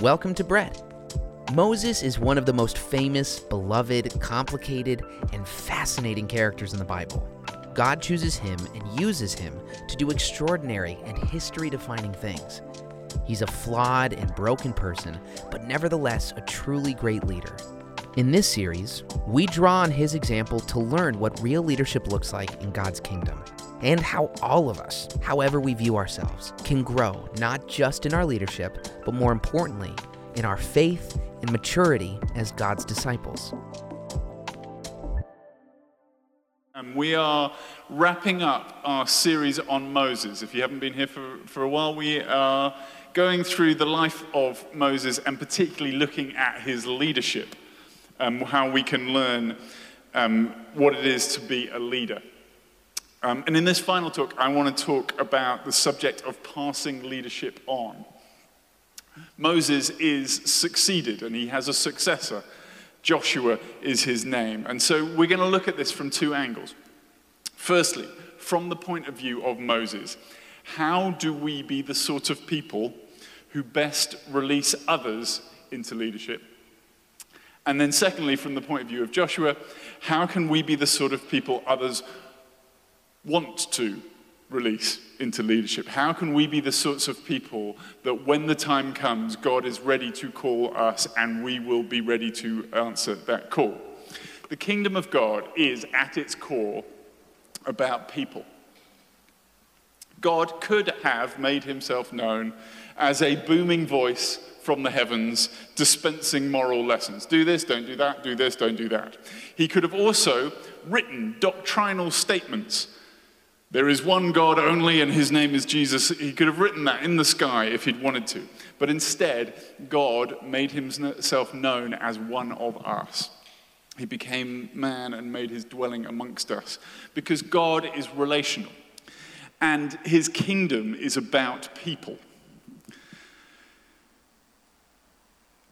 Welcome to Bread. Moses is one of the most famous, beloved, complicated, and fascinating characters in the Bible. God chooses him and uses him to do extraordinary and history defining things. He's a flawed and broken person, but nevertheless a truly great leader. In this series, we draw on his example to learn what real leadership looks like in God's kingdom and how all of us, however we view ourselves, can grow not just in our leadership, but more importantly, in our faith and maturity as God's disciples. And we are wrapping up our series on Moses. If you haven't been here for, for a while, we are going through the life of Moses and particularly looking at his leadership, um, how we can learn um, what it is to be a leader. Um, and in this final talk, I want to talk about the subject of passing leadership on. Moses is succeeded and he has a successor. Joshua is his name. And so we're going to look at this from two angles. Firstly, from the point of view of Moses, how do we be the sort of people who best release others into leadership? And then, secondly, from the point of view of Joshua, how can we be the sort of people others want to release into leadership? How can we be the sorts of people that when the time comes, God is ready to call us and we will be ready to answer that call? The kingdom of God is at its core about people. God could have made himself known as a booming voice from the heavens dispensing moral lessons. Do this, don't do that, do this, don't do that. He could have also written doctrinal statements there is one God only, and his name is Jesus. He could have written that in the sky if he'd wanted to. But instead, God made himself known as one of us. He became man and made his dwelling amongst us because God is relational and his kingdom is about people.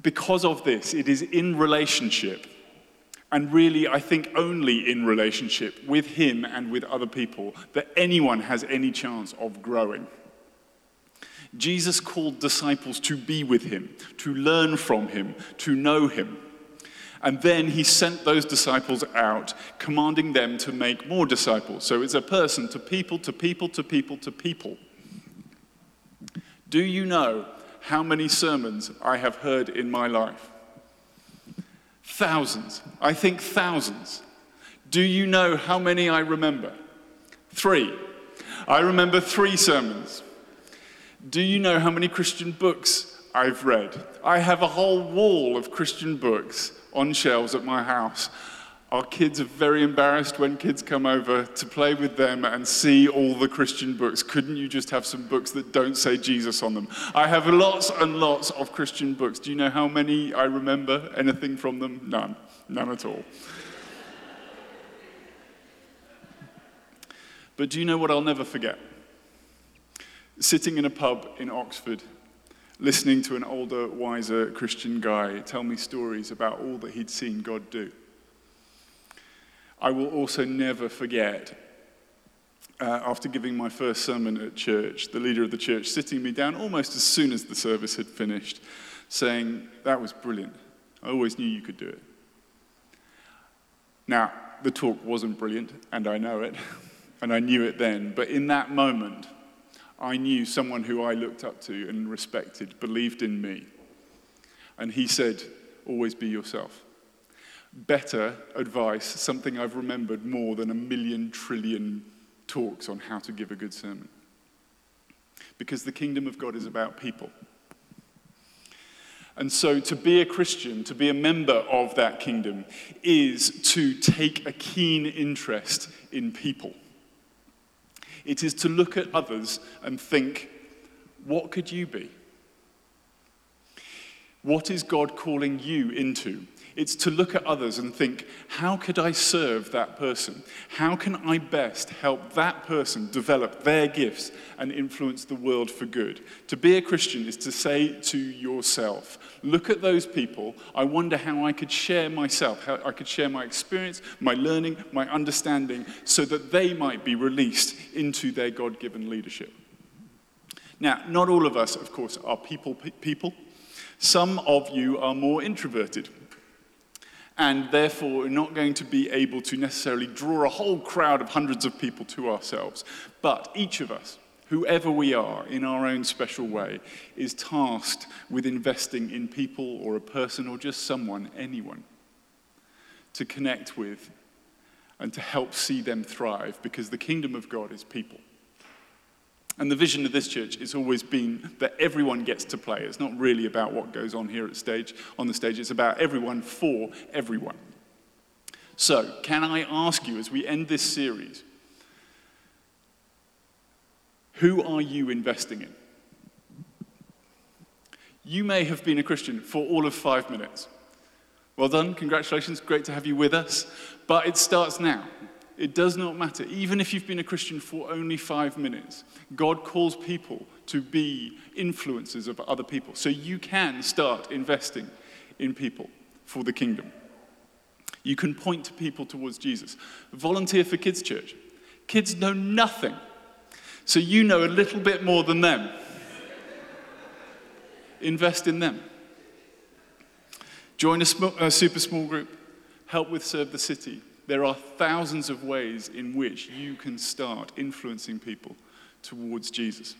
Because of this, it is in relationship and really, I think only in relationship with him and with other people that anyone has any chance of growing. Jesus called disciples to be with him, to learn from him, to know him. And then he sent those disciples out, commanding them to make more disciples. So it's a person to people, to people, to people, to people. Do you know how many sermons I have heard in my life? Thousands. I think thousands. Do you know how many I remember? Three. I remember three sermons. Do you know how many Christian books I've read? I have a whole wall of Christian books on shelves at my house. Our kids are very embarrassed when kids come over to play with them and see all the Christian books. Couldn't you just have some books that don't say Jesus on them? I have lots and lots of Christian books. Do you know how many I remember? Anything from them? None. None at all. But do you know what I'll never forget? Sitting in a pub in Oxford, listening to an older, wiser Christian guy tell me stories about all that he'd seen God do. I will also never forget, uh, after giving my first sermon at church, the leader of the church sitting me down almost as soon as the service had finished, saying, That was brilliant. I always knew you could do it. Now, the talk wasn't brilliant, and I know it, and I knew it then, but in that moment, I knew someone who I looked up to and respected believed in me. And he said, Always be yourself better advice, something I've remembered more than a million trillion talks on how to give a good sermon. Because the kingdom of God is about people. And so, to be a Christian, to be a member of that kingdom, is to take a keen interest in people. It is to look at others and think, what could you be? What is God calling you into? It's to look at others and think, how could I serve that person? How can I best help that person develop their gifts and influence the world for good? To be a Christian is to say to yourself, look at those people. I wonder how I could share myself, how I could share my experience, my learning, my understanding, so that they might be released into their God given leadership. Now, not all of us, of course, are people people. Some of you are more introverted and therefore we're not going to be able to necessarily draw a whole crowd of hundreds of people to ourselves. But each of us, whoever we are in our own special way, is tasked with investing in people or a person or just someone, anyone, to connect with and to help see them thrive because the kingdom of God is people. And the vision of this church has always been that everyone gets to play. It's not really about what goes on here at stage, on the stage. It's about everyone for everyone. So, can I ask you as we end this series, who are you investing in? You may have been a Christian for all of five minutes. Well done, congratulations, great to have you with us. But it starts now. It does not matter. Even if you've been a Christian for only five minutes, God calls people to be influencers of other people. So you can start investing in people for the kingdom. You can point to people towards Jesus. Volunteer for Kids Church. Kids know nothing, so you know a little bit more than them. Invest in them. Join a, a super small group. Help with Serve the City. There are thousands of ways in which you can start influencing people towards Jesus.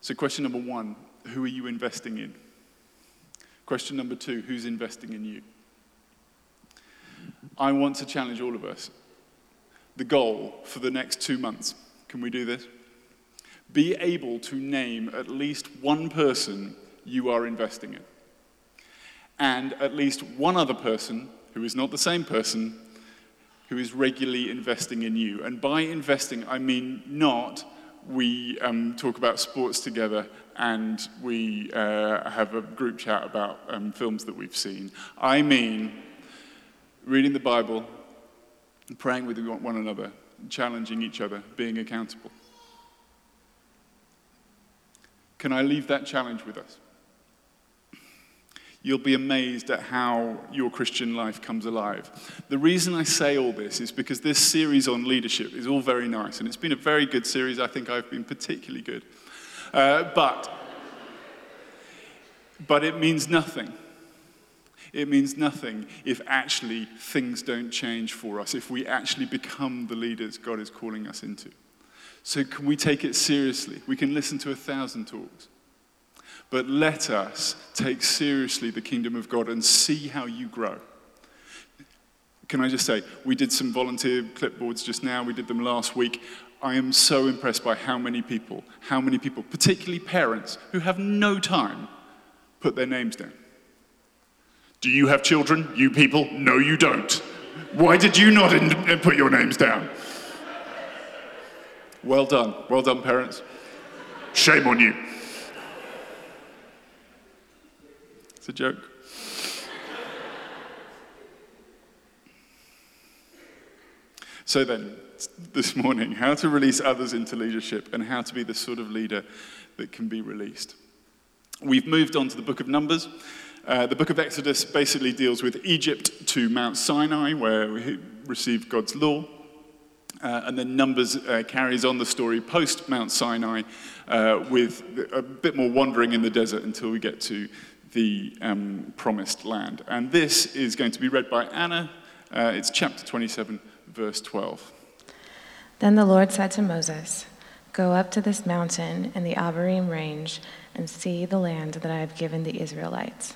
So, question number one who are you investing in? Question number two who's investing in you? I want to challenge all of us. The goal for the next two months can we do this? Be able to name at least one person you are investing in, and at least one other person who is not the same person, who is regularly investing in you. And by investing, I mean not we um, talk about sports together and we uh, have a group chat about um, films that we've seen. I mean reading the Bible, praying with one another, challenging each other, being accountable. Can I leave that challenge with us? You'll be amazed at how your Christian life comes alive. The reason I say all this is because this series on leadership is all very nice, and it's been a very good series. I think I've been particularly good. Uh, but, but it means nothing. It means nothing if actually things don't change for us, if we actually become the leaders God is calling us into. So, can we take it seriously? We can listen to a thousand talks. But let us take seriously the kingdom of God and see how you grow. Can I just say, we did some volunteer clipboards just now, we did them last week. I am so impressed by how many people, how many people, particularly parents who have no time, put their names down. Do you have children, you people? No, you don't. Why did you not in- uh, put your names down? Well done. Well done, parents. Shame on you. It's a joke. So then, this morning, how to release others into leadership and how to be the sort of leader that can be released. We've moved on to the book of Numbers. Uh, the book of Exodus basically deals with Egypt to Mount Sinai, where we received God's law. Uh, and then Numbers uh, carries on the story post Mount Sinai uh, with a bit more wandering in the desert until we get to the um, promised land. And this is going to be read by Anna. Uh, it's chapter 27, verse 12. Then the Lord said to Moses, Go up to this mountain in the Abarim range and see the land that I have given the Israelites.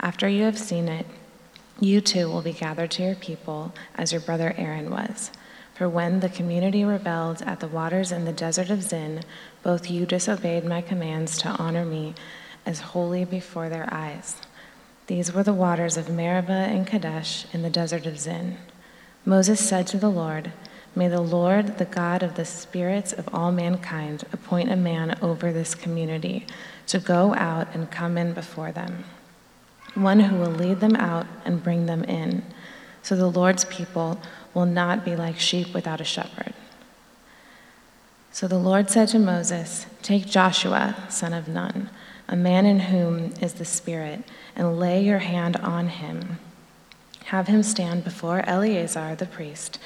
After you have seen it, you too will be gathered to your people as your brother Aaron was. For when the community rebelled at the waters in the desert of Zin, both you disobeyed my commands to honor me as holy before their eyes. These were the waters of Meribah and Kadesh in the desert of Zin. Moses said to the Lord, May the Lord, the God of the spirits of all mankind, appoint a man over this community to go out and come in before them, one who will lead them out and bring them in, so the Lord's people will not be like sheep without a shepherd. So the Lord said to Moses, Take Joshua, son of Nun a man in whom is the Spirit, and lay your hand on him. Have him stand before Eleazar the priest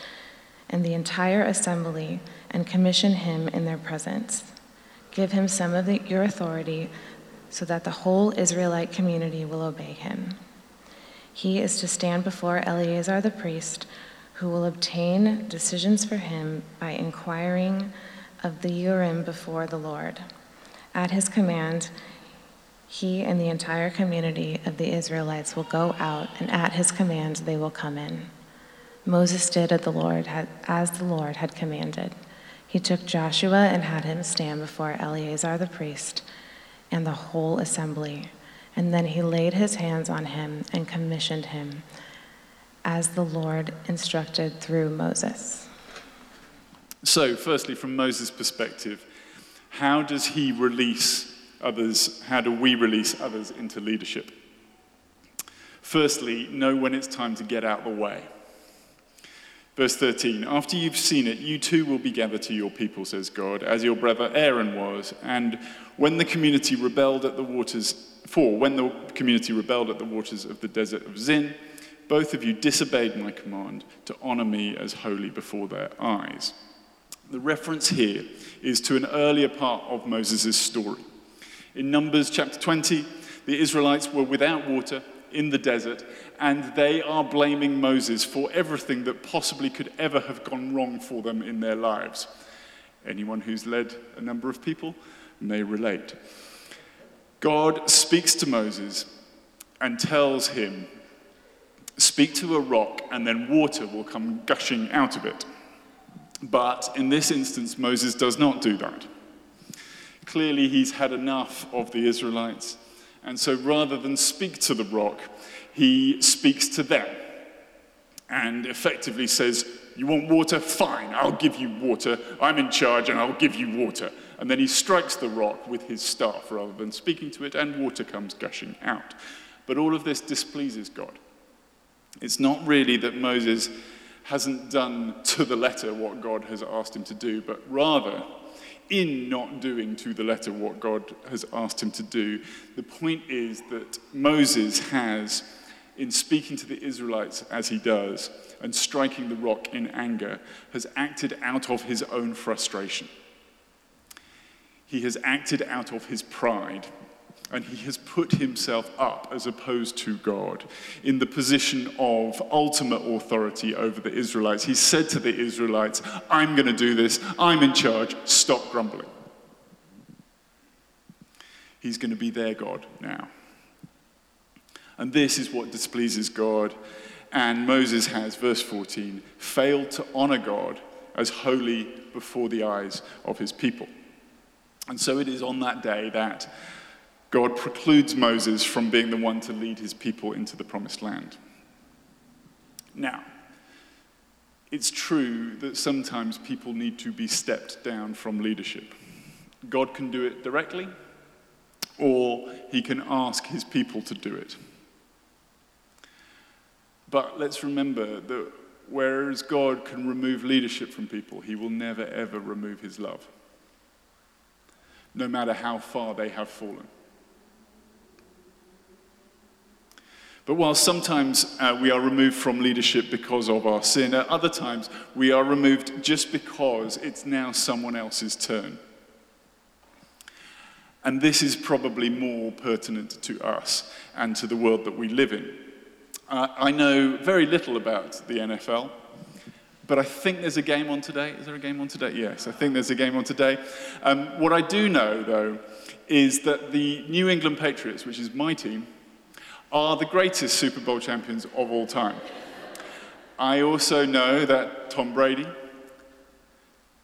and the entire assembly and commission him in their presence. Give him some of the, your authority so that the whole Israelite community will obey him. He is to stand before Eleazar the priest, who will obtain decisions for him by inquiring of the Urim before the Lord. At his command, he and the entire community of the Israelites will go out, and at his command they will come in. Moses did as the Lord had, as the Lord had commanded. He took Joshua and had him stand before Eleazar the priest and the whole assembly. And then he laid his hands on him and commissioned him as the Lord instructed through Moses. So, firstly, from Moses' perspective, how does he release others? How do we release others into leadership? Firstly, know when it's time to get out of the way. Verse 13 After you've seen it, you too will be gathered to your people, says God, as your brother Aaron was. And when the community rebelled at the waters, for when the community rebelled at the waters of the desert of Zin, both of you disobeyed my command to honor me as holy before their eyes. The reference here is to an earlier part of Moses' story. In Numbers chapter 20, the Israelites were without water in the desert, and they are blaming Moses for everything that possibly could ever have gone wrong for them in their lives. Anyone who's led a number of people may relate. God speaks to Moses and tells him, Speak to a rock, and then water will come gushing out of it. But in this instance, Moses does not do that. Clearly, he's had enough of the Israelites. And so rather than speak to the rock, he speaks to them and effectively says, You want water? Fine, I'll give you water. I'm in charge and I'll give you water. And then he strikes the rock with his staff rather than speaking to it, and water comes gushing out. But all of this displeases God. It's not really that Moses hasn't done to the letter what God has asked him to do, but rather in not doing to the letter what God has asked him to do. The point is that Moses has, in speaking to the Israelites as he does and striking the rock in anger, has acted out of his own frustration. He has acted out of his pride and he has put himself up as opposed to God in the position of ultimate authority over the Israelites. He said to the Israelites, I'm going to do this, I'm in charge, stop grumbling. He's going to be their God now. And this is what displeases God. And Moses has, verse 14, failed to honor God as holy before the eyes of his people. And so it is on that day that God precludes Moses from being the one to lead his people into the promised land. Now, it's true that sometimes people need to be stepped down from leadership. God can do it directly, or he can ask his people to do it. But let's remember that whereas God can remove leadership from people, he will never ever remove his love, no matter how far they have fallen. But while sometimes uh, we are removed from leadership because of our sin, at other times we are removed just because it's now someone else's turn. And this is probably more pertinent to us and to the world that we live in. Uh, I know very little about the NFL, but I think there's a game on today. Is there a game on today? Yes, I think there's a game on today. Um, what I do know, though, is that the New England Patriots, which is my team, are the greatest Super Bowl champions of all time. I also know that Tom Brady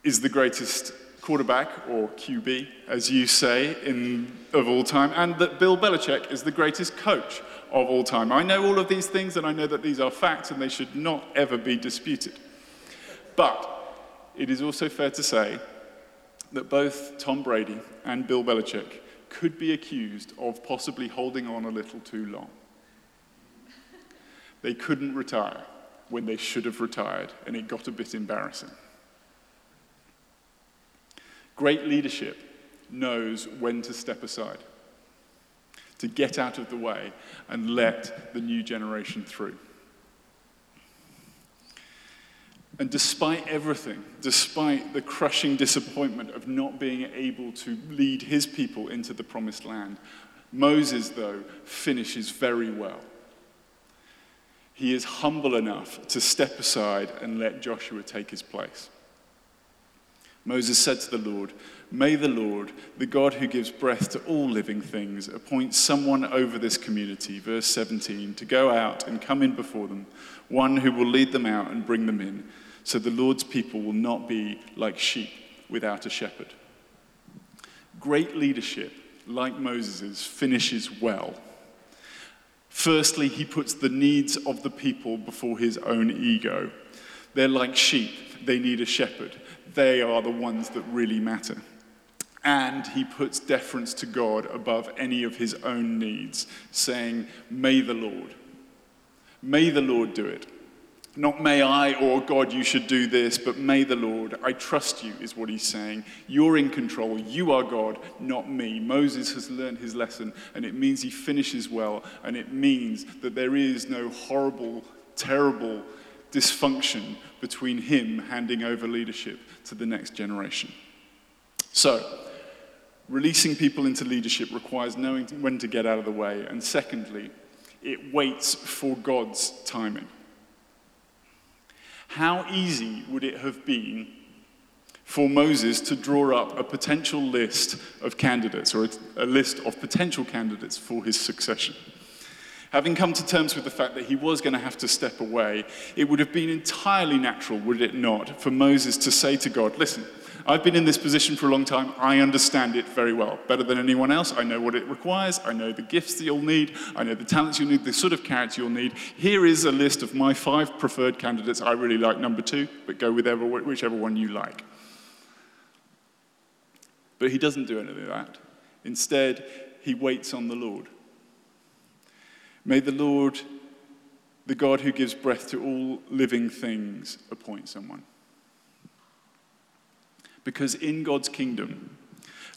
is the greatest quarterback, or QB, as you say, in, of all time, and that Bill Belichick is the greatest coach of all time. I know all of these things, and I know that these are facts, and they should not ever be disputed. But it is also fair to say that both Tom Brady and Bill Belichick could be accused of possibly holding on a little too long. They couldn't retire when they should have retired, and it got a bit embarrassing. Great leadership knows when to step aside, to get out of the way and let the new generation through. And despite everything, despite the crushing disappointment of not being able to lead his people into the promised land, Moses, though, finishes very well. He is humble enough to step aside and let Joshua take his place. Moses said to the Lord, May the Lord, the God who gives breath to all living things, appoint someone over this community, verse 17, to go out and come in before them, one who will lead them out and bring them in, so the Lord's people will not be like sheep without a shepherd. Great leadership, like Moses's, finishes well. Firstly, he puts the needs of the people before his own ego. They're like sheep, they need a shepherd. They are the ones that really matter. And he puts deference to God above any of his own needs, saying, May the Lord. May the Lord do it. Not may I or God, you should do this, but may the Lord. I trust you, is what he's saying. You're in control. You are God, not me. Moses has learned his lesson, and it means he finishes well, and it means that there is no horrible, terrible dysfunction between him handing over leadership to the next generation. So, releasing people into leadership requires knowing when to get out of the way, and secondly, it waits for God's timing. How easy would it have been for Moses to draw up a potential list of candidates or a, list of potential candidates for his succession? Having come to terms with the fact that he was going to have to step away, it would have been entirely natural, would it not, for Moses to say to God, Listen, I've been in this position for a long time. I understand it very well, better than anyone else. I know what it requires. I know the gifts that you'll need. I know the talents you'll need, the sort of character you'll need. Here is a list of my five preferred candidates. I really like number two, but go with whichever one you like. But he doesn't do any of that. Instead, he waits on the Lord. May the Lord, the God who gives breath to all living things, appoint someone. Because in God's kingdom,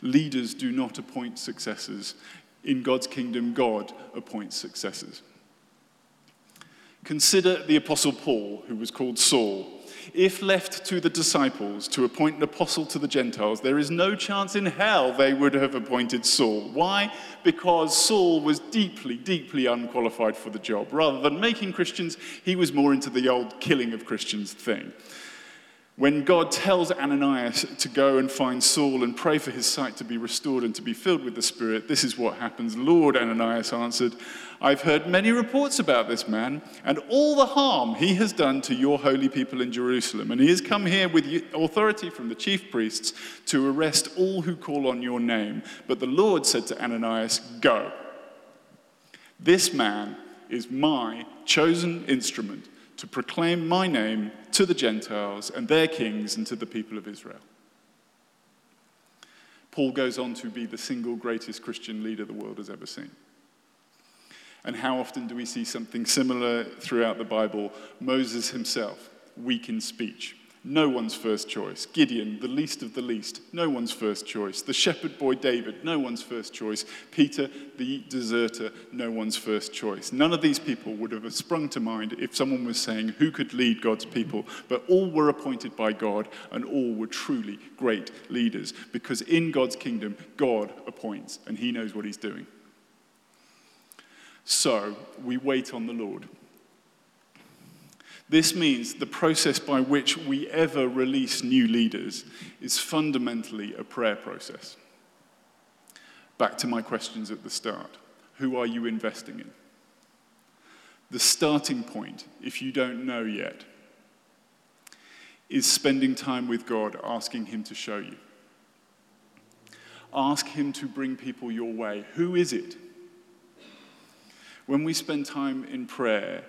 leaders do not appoint successors. In God's kingdom, God appoints successors. Consider the Apostle Paul, who was called Saul. If left to the disciples to appoint an apostle to the Gentiles, there is no chance in hell they would have appointed Saul. Why? Because Saul was deeply, deeply unqualified for the job. Rather than making Christians, he was more into the old killing of Christians thing. When God tells Ananias to go and find Saul and pray for his sight to be restored and to be filled with the Spirit, this is what happens. Lord, Ananias answered, I've heard many reports about this man and all the harm he has done to your holy people in Jerusalem. And he has come here with authority from the chief priests to arrest all who call on your name. But the Lord said to Ananias, Go. This man is my chosen instrument to proclaim my name to the Gentiles and their kings and to the people of Israel. Paul goes on to be the single greatest Christian leader the world has ever seen. And how often do we see something similar throughout the Bible? Moses himself, weak in speech, no one's first choice. Gideon, the least of the least, no one's first choice. The shepherd boy David, no one's first choice. Peter, the deserter, no one's first choice. None of these people would have sprung to mind if someone was saying who could lead God's people, but all were appointed by God and all were truly great leaders because in God's kingdom, God appoints and he knows what he's doing. So we wait on the Lord. This means the process by which we ever release new leaders is fundamentally a prayer process. Back to my questions at the start who are you investing in? The starting point, if you don't know yet, is spending time with God, asking Him to show you. Ask Him to bring people your way. Who is it? When we spend time in prayer,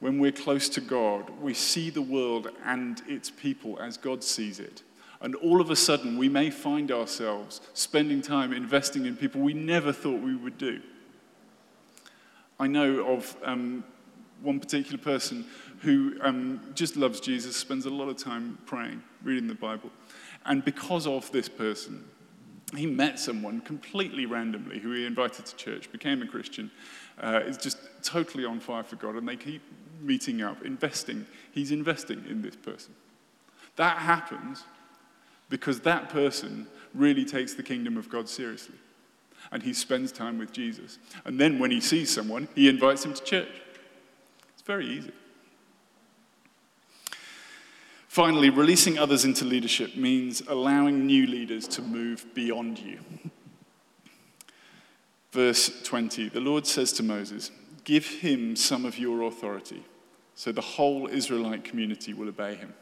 when we're close to God, we see the world and its people as God sees it. And all of a sudden, we may find ourselves spending time investing in people we never thought we would do. I know of um, one particular person who um, just loves Jesus, spends a lot of time praying, reading the Bible. And because of this person, he met someone completely randomly who he invited to church, became a Christian, uh, is just totally on fire for God, and they keep meeting up, investing. He's investing in this person. That happens because that person really takes the kingdom of God seriously. and he spends time with Jesus. And then when he sees someone, he invites him to church. It's very easy. Finally, releasing others into leadership means allowing new leaders to move beyond you. Verse 20 the Lord says to Moses, Give him some of your authority, so the whole Israelite community will obey him.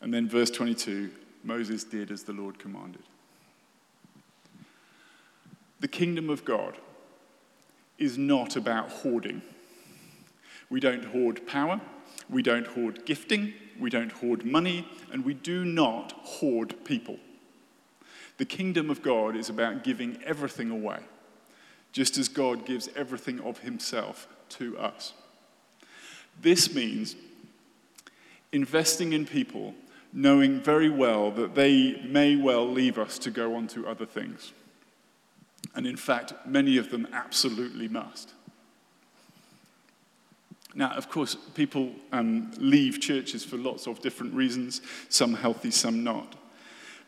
And then verse 22 Moses did as the Lord commanded. The kingdom of God is not about hoarding. We don't hoard power, we don't hoard gifting, we don't hoard money, and we do not hoard people. The kingdom of God is about giving everything away, just as God gives everything of himself to us. This means investing in people knowing very well that they may well leave us to go on to other things. And in fact, many of them absolutely must. Now, of course, people um, leave churches for lots of different reasons, some healthy, some not.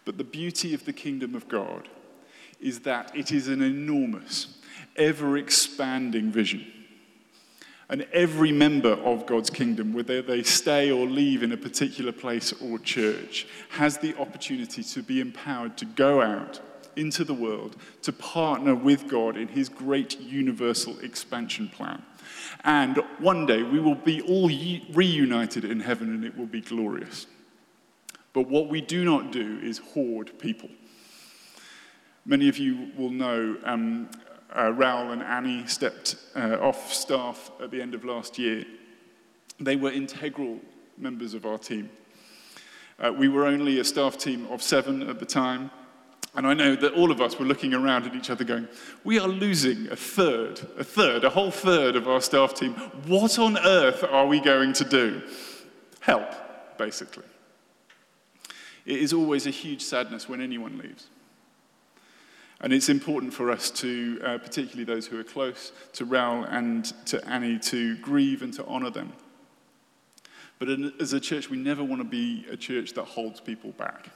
But the beauty of the kingdom of God is that it is an enormous, ever expanding vision. And every member of God's kingdom, whether they stay or leave in a particular place or church, has the opportunity to be empowered to go out into the world to partner with God in his great universal expansion plan. And one day we will be all reunited in heaven and it will be glorious. But what we do not do is hoard people. Many of you will know um, uh, Raoul and Annie stepped uh, off staff at the end of last year. They were integral members of our team. Uh, we were only a staff team of seven at the time, and I know that all of us were looking around at each other going, We are losing a third, a third, a whole third of our staff team. What on earth are we going to do? Help, basically. It is always a huge sadness when anyone leaves. And it's important for us to, uh, particularly those who are close to Raoul and to Annie, to grieve and to honor them. But as a church, we never want to be a church that holds people back.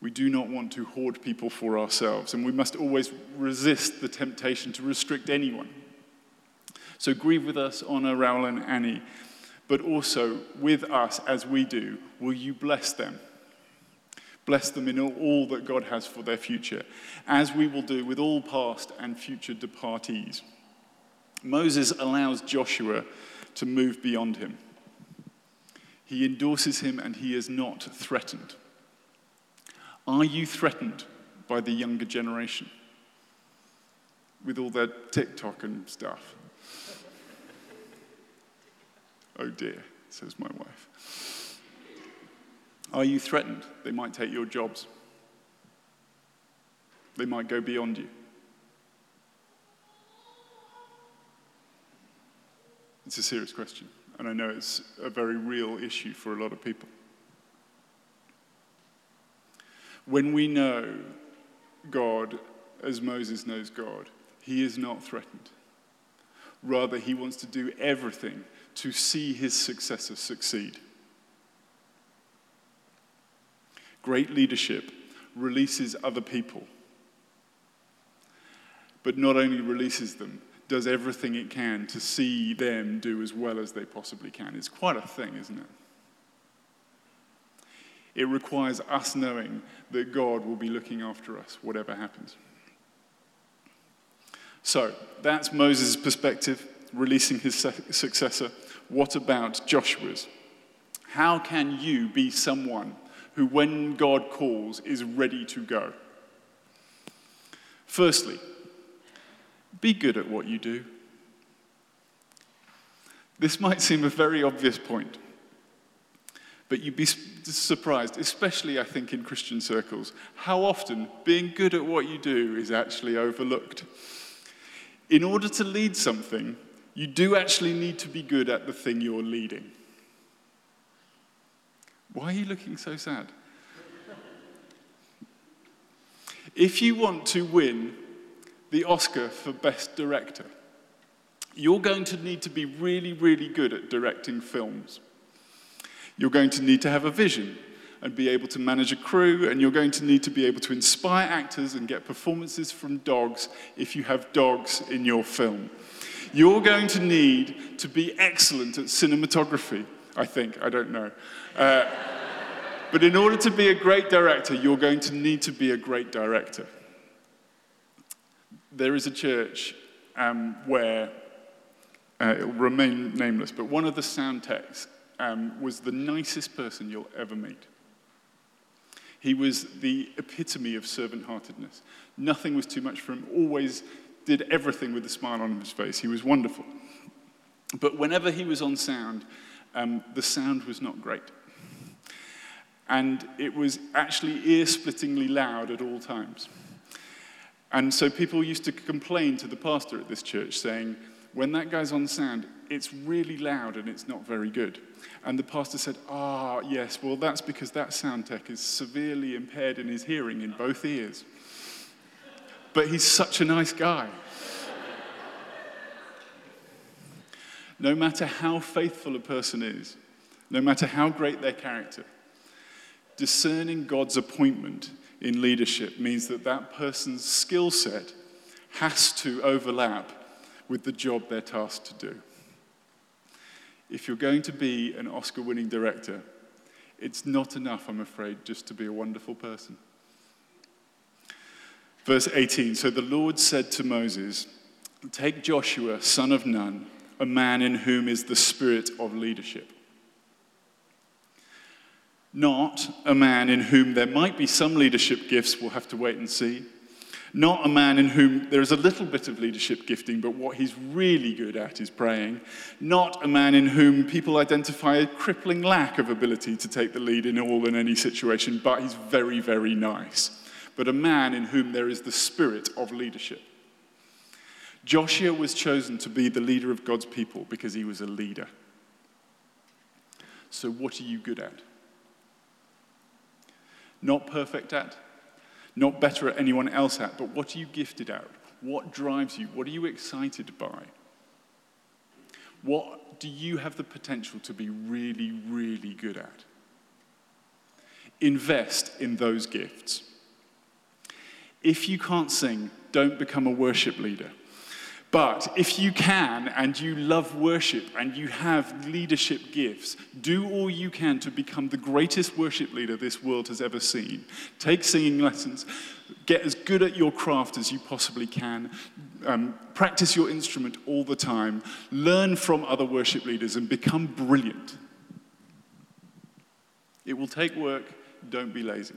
We do not want to hoard people for ourselves, and we must always resist the temptation to restrict anyone. So grieve with us, honor Raoul and Annie, but also with us as we do, will you bless them? Bless them in all that God has for their future, as we will do with all past and future departees. Moses allows Joshua to move beyond him. He endorses him and he is not threatened. Are you threatened by the younger generation with all their TikTok and stuff? Oh dear, says my wife. Are you threatened? They might take your jobs. They might go beyond you. It's a serious question, and I know it's a very real issue for a lot of people. When we know God as Moses knows God, he is not threatened. Rather, he wants to do everything to see his successor succeed. Great leadership releases other people, but not only releases them, does everything it can to see them do as well as they possibly can. It's quite a thing, isn't it? It requires us knowing that God will be looking after us, whatever happens. So, that's Moses' perspective, releasing his successor. What about Joshua's? How can you be someone who, when God calls, is ready to go? Firstly, be good at what you do. This might seem a very obvious point, but you'd be surprised, especially I think in Christian circles, how often being good at what you do is actually overlooked. In order to lead something, you do actually need to be good at the thing you're leading. Why are you looking so sad? if you want to win the Oscar for Best Director, you're going to need to be really, really good at directing films. You're going to need to have a vision, and be able to manage a crew, and you're going to need to be able to inspire actors and get performances from dogs if you have dogs in your film. You're going to need to be excellent at cinematography, I think, I don't know. Uh, but in order to be a great director, you're going to need to be a great director. There is a church um, where, uh, it will remain nameless, but one of the sound techs um, was the nicest person you'll ever meet. He was the epitome of servant heartedness. Nothing was too much for him, always did everything with a smile on his face. He was wonderful. But whenever he was on sound, um, the sound was not great. And it was actually ear splittingly loud at all times. And so people used to complain to the pastor at this church saying, when that guy's on sound, it's really loud and it's not very good. And the pastor said, Ah, yes, well, that's because that sound tech is severely impaired in his hearing in both ears. But he's such a nice guy. no matter how faithful a person is, no matter how great their character, discerning God's appointment in leadership means that that person's skill set has to overlap with the job they're tasked to do. If you're going to be an Oscar winning director, it's not enough, I'm afraid, just to be a wonderful person. Verse 18 So the Lord said to Moses, Take Joshua, son of Nun, a man in whom is the spirit of leadership not a man in whom there might be some leadership gifts, we'll have to wait and see. Not a man in whom there is a little bit of leadership gifting, but what he's really good at is praying. Not a man in whom people identify a crippling lack of ability to take the lead in all and any situation, but he's very, very nice. But a man in whom there is the spirit of leadership. Joshua was chosen to be the leader of God's people because he was a leader. So, what are you good at? Not perfect at, not better at anyone else at, but what are you gifted at? What drives you? What are you excited by? What do you have the potential to be really, really good at? Invest in those gifts. If you can't sing, don't become a worship leader. But if you can and you love worship and you have leadership gifts, do all you can to become the greatest worship leader this world has ever seen. Take singing lessons, get as good at your craft as you possibly can, um, practice your instrument all the time, learn from other worship leaders, and become brilliant. It will take work, don't be lazy.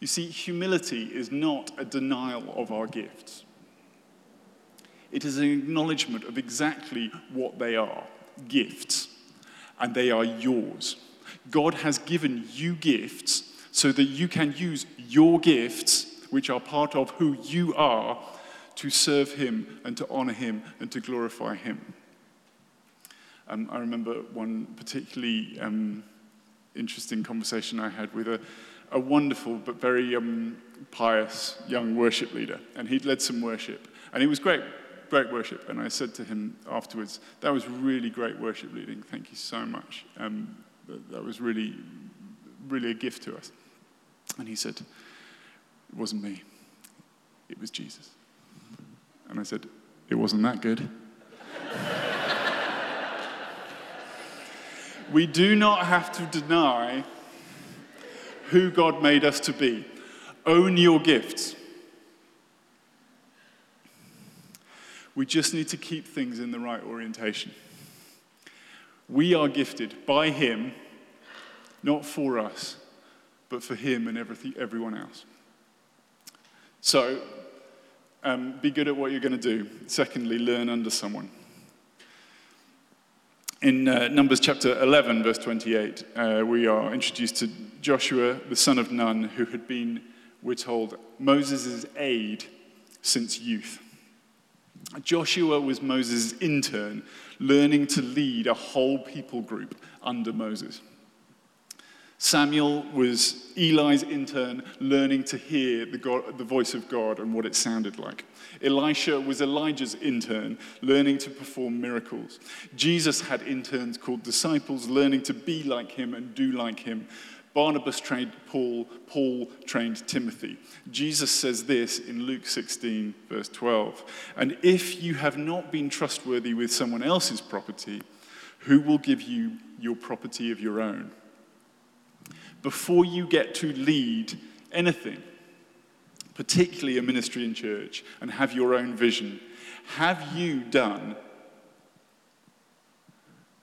You see, humility is not a denial of our gifts. It is an acknowledgement of exactly what they are gifts, and they are yours. God has given you gifts so that you can use your gifts, which are part of who you are, to serve Him and to honor Him and to glorify Him. Um, I remember one particularly um, interesting conversation I had with a, a wonderful but very um, pious young worship leader, and he'd led some worship. And it was great great worship. And I said to him afterwards, that was really great worship leading. Thank you so much. Um, that was really, really a gift to us. And he said, it wasn't me. It was Jesus. And I said, it wasn't that good. we do not have to deny who God made us to be. Own your gifts. We just need to keep things in the right orientation. We are gifted by Him, not for us, but for Him and everything, everyone else. So, um, be good at what you're going to do. Secondly, learn under someone. In uh, Numbers chapter 11, verse 28, uh, we are introduced to Joshua, the son of Nun, who had been, we're told, Moses' aide since youth. Joshua was Moses' intern, learning to lead a whole people group under Moses. Samuel was Eli's intern, learning to hear the, God, the, voice of God and what it sounded like. Elisha was Elijah's intern, learning to perform miracles. Jesus had interns called disciples, learning to be like him and do like him. Barnabas trained Paul, Paul trained Timothy. Jesus says this in Luke 16, verse 12. And if you have not been trustworthy with someone else's property, who will give you your property of your own? Before you get to lead anything, particularly a ministry in church, and have your own vision, have you done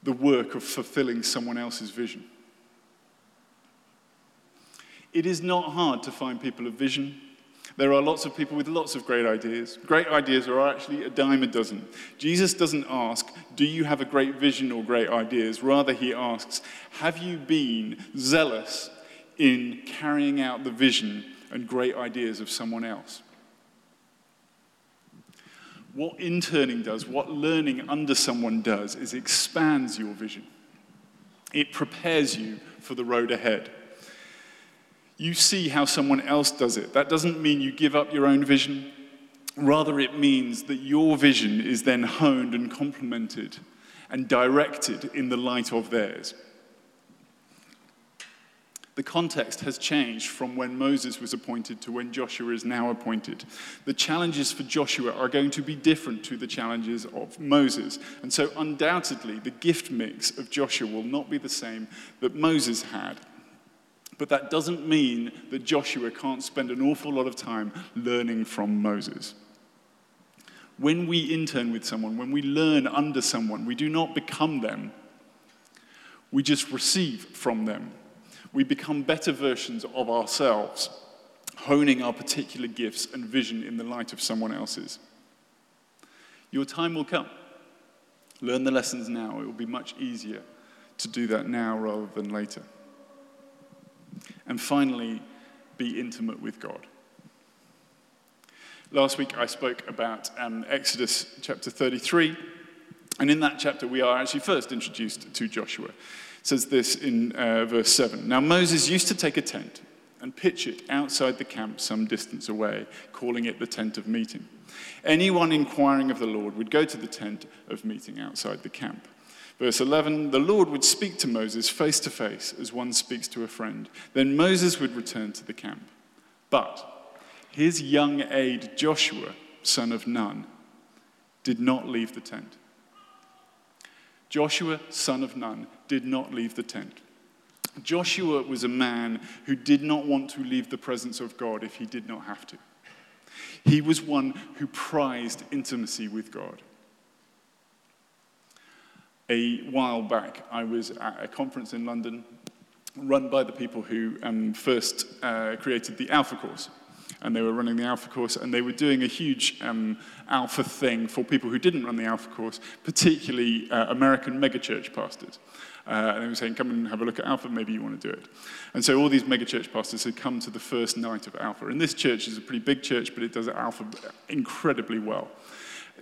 the work of fulfilling someone else's vision? It is not hard to find people of vision. There are lots of people with lots of great ideas. Great ideas are actually a dime a dozen. Jesus doesn't ask, Do you have a great vision or great ideas? Rather, he asks, Have you been zealous in carrying out the vision and great ideas of someone else? What interning does, what learning under someone does, is expands your vision. It prepares you for the road ahead. You see how someone else does it. That doesn't mean you give up your own vision. Rather, it means that your vision is then honed and complemented and directed in the light of theirs. The context has changed from when Moses was appointed to when Joshua is now appointed. The challenges for Joshua are going to be different to the challenges of Moses. And so, undoubtedly, the gift mix of Joshua will not be the same that Moses had. But that doesn't mean that Joshua can't spend an awful lot of time learning from Moses. When we intern with someone, when we learn under someone, we do not become them, we just receive from them we become better versions of ourselves, honing our particular gifts and vision in the light of someone else's. Your time will come. Learn the lessons now. It will be much easier to do that now rather than later. And finally, be intimate with God. Last week I spoke about um, Exodus chapter 33, and in that chapter we are actually first introduced to Joshua says this in uh, verse 7. Now, Moses used to take a tent and pitch it outside the camp some distance away, calling it the tent of meeting. Anyone inquiring of the Lord would go to the tent of meeting outside the camp. Verse 11 The Lord would speak to Moses face to face as one speaks to a friend. Then Moses would return to the camp. But his young aide Joshua, son of Nun, did not leave the tent. Joshua, son of Nun, did not leave the tent. Joshua was a man who did not want to leave the presence of God if he did not have to. He was one who prized intimacy with God. A while back, I was at a conference in London run by the people who um, first uh, created the Alpha Course and they were running the Alpha course, and they were doing a huge um, Alpha thing for people who didn't run the Alpha course, particularly uh, American megachurch pastors. Uh, and they were saying, come and have a look at Alpha, maybe you want to do it. And so all these megachurch pastors had come to the first night of Alpha. And this church is a pretty big church, but it does Alpha incredibly well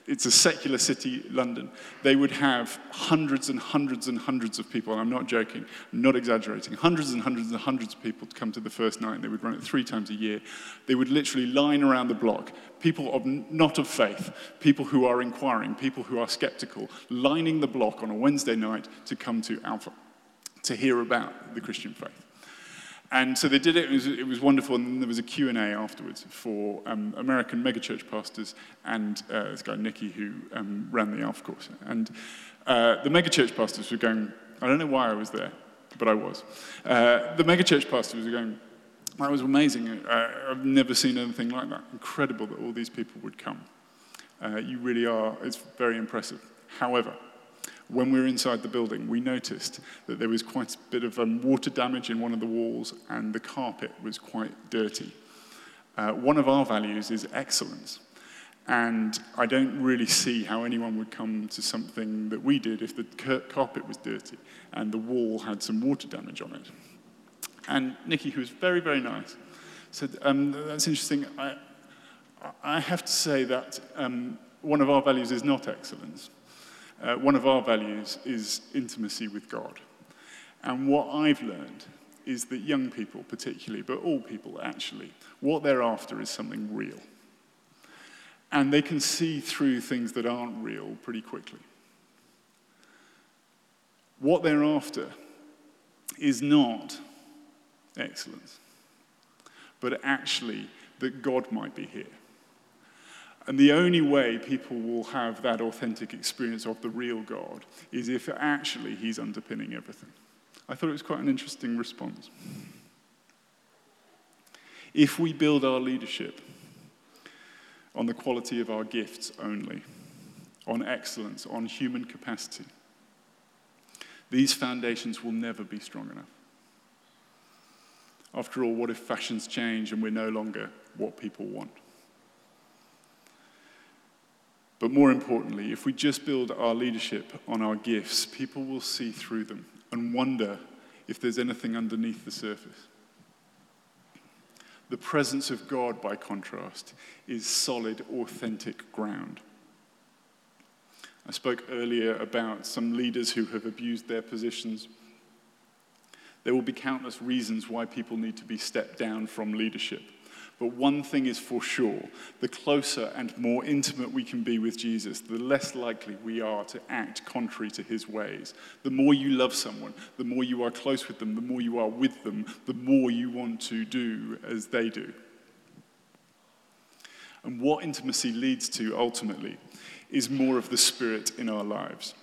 it's a secular city, London, they would have hundreds and hundreds and hundreds of people, and I'm not joking, I'm not exaggerating, hundreds and hundreds and hundreds of people to come to the first night. They would run it three times a year. They would literally line around the block, people of not of faith, people who are inquiring, people who are skeptical, lining the block on a Wednesday night to come to Alpha, to hear about the Christian faith. And so they did it, it was, it was wonderful, and there was a Q&A afterwards for um, American megachurch pastors and uh, this guy, Nicky, who um, ran the Alpha course. And uh, the megachurch pastors were going, I don't know why I was there, but I was. Uh, the megachurch pastors were going, that was amazing. I've never seen anything like that. Incredible that all these people would come. Uh, you really are, it's very impressive. However, when we were inside the building, we noticed that there was quite a bit of um, water damage in one of the walls and the carpet was quite dirty. Uh, one of our values is excellence. And I don't really see how anyone would come to something that we did if the carpet was dirty and the wall had some water damage on it. And Nicky, who was very, very nice, said, um, That's interesting. I, I have to say that um, one of our values is not excellence. Uh, one of our values is intimacy with God. And what I've learned is that young people, particularly, but all people actually, what they're after is something real. And they can see through things that aren't real pretty quickly. What they're after is not excellence, but actually that God might be here. And the only way people will have that authentic experience of the real God is if actually He's underpinning everything. I thought it was quite an interesting response. If we build our leadership on the quality of our gifts only, on excellence, on human capacity, these foundations will never be strong enough. After all, what if fashions change and we're no longer what people want? But more importantly, if we just build our leadership on our gifts, people will see through them and wonder if there's anything underneath the surface. The presence of God, by contrast, is solid, authentic ground. I spoke earlier about some leaders who have abused their positions. There will be countless reasons why people need to be stepped down from leadership. But one thing is for sure the closer and more intimate we can be with Jesus, the less likely we are to act contrary to his ways. The more you love someone, the more you are close with them, the more you are with them, the more you want to do as they do. And what intimacy leads to ultimately is more of the Spirit in our lives.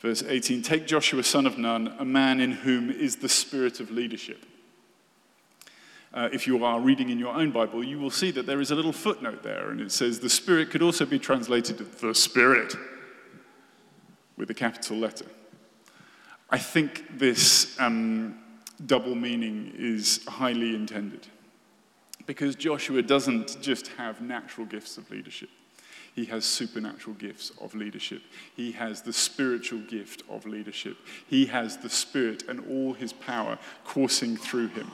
Verse 18 Take Joshua, son of Nun, a man in whom is the spirit of leadership uh, if you are reading in your own Bible, you will see that there is a little footnote there, and it says the Spirit could also be translated the Spirit with a capital letter. I think this um, double meaning is highly intended because Joshua doesn't just have natural gifts of leadership. He has supernatural gifts of leadership. He has the spiritual gift of leadership. He has the Spirit and all his power coursing through him.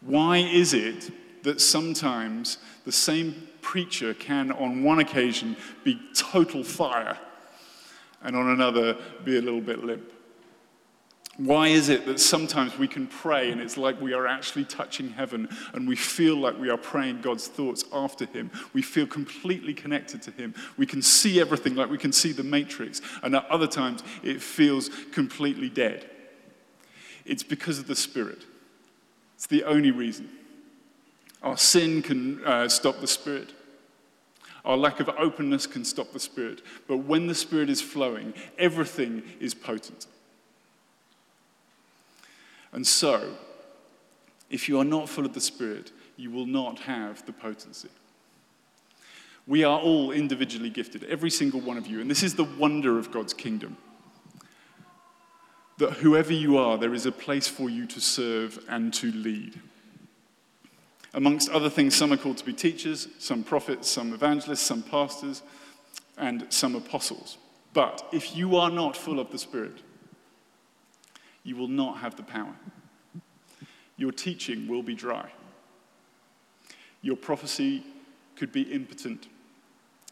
Why is it that sometimes the same preacher can, on one occasion, be total fire and on another be a little bit limp? Why is it that sometimes we can pray and it's like we are actually touching heaven and we feel like we are praying God's thoughts after Him? We feel completely connected to Him. We can see everything like we can see the matrix. And at other times it feels completely dead. It's because of the Spirit. It's the only reason. Our sin can uh, stop the Spirit. Our lack of openness can stop the Spirit. But when the Spirit is flowing, everything is potent. And so, if you are not full of the Spirit, you will not have the potency. We are all individually gifted, every single one of you. And this is the wonder of God's kingdom that whoever you are, there is a place for you to serve and to lead. Amongst other things, some are called to be teachers, some prophets, some evangelists, some pastors, and some apostles. But if you are not full of the Spirit, you will not have the power. Your teaching will be dry. Your prophecy could be impotent.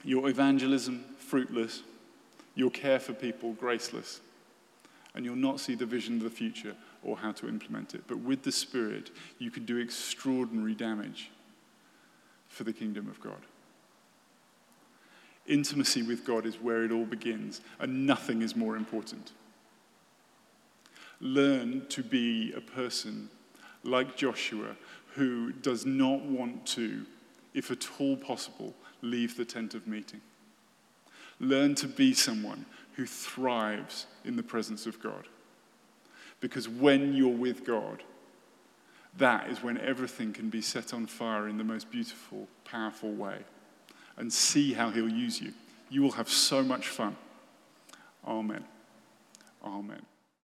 Your evangelism, fruitless. Your care for people, graceless and you'll not see the vision of the future or how to implement it. But with the Spirit, you can do extraordinary damage for the kingdom of God. Intimacy with God is where it all begins, and nothing is more important. Learn to be a person like Joshua who does not want to, if at all possible, leave the tent of meeting. Learn to be someone who thrives in the presence of God. Because when you're with God, that is when everything can be set on fire in the most beautiful, powerful way. And see how He'll use you. You will have so much fun. Amen. Amen.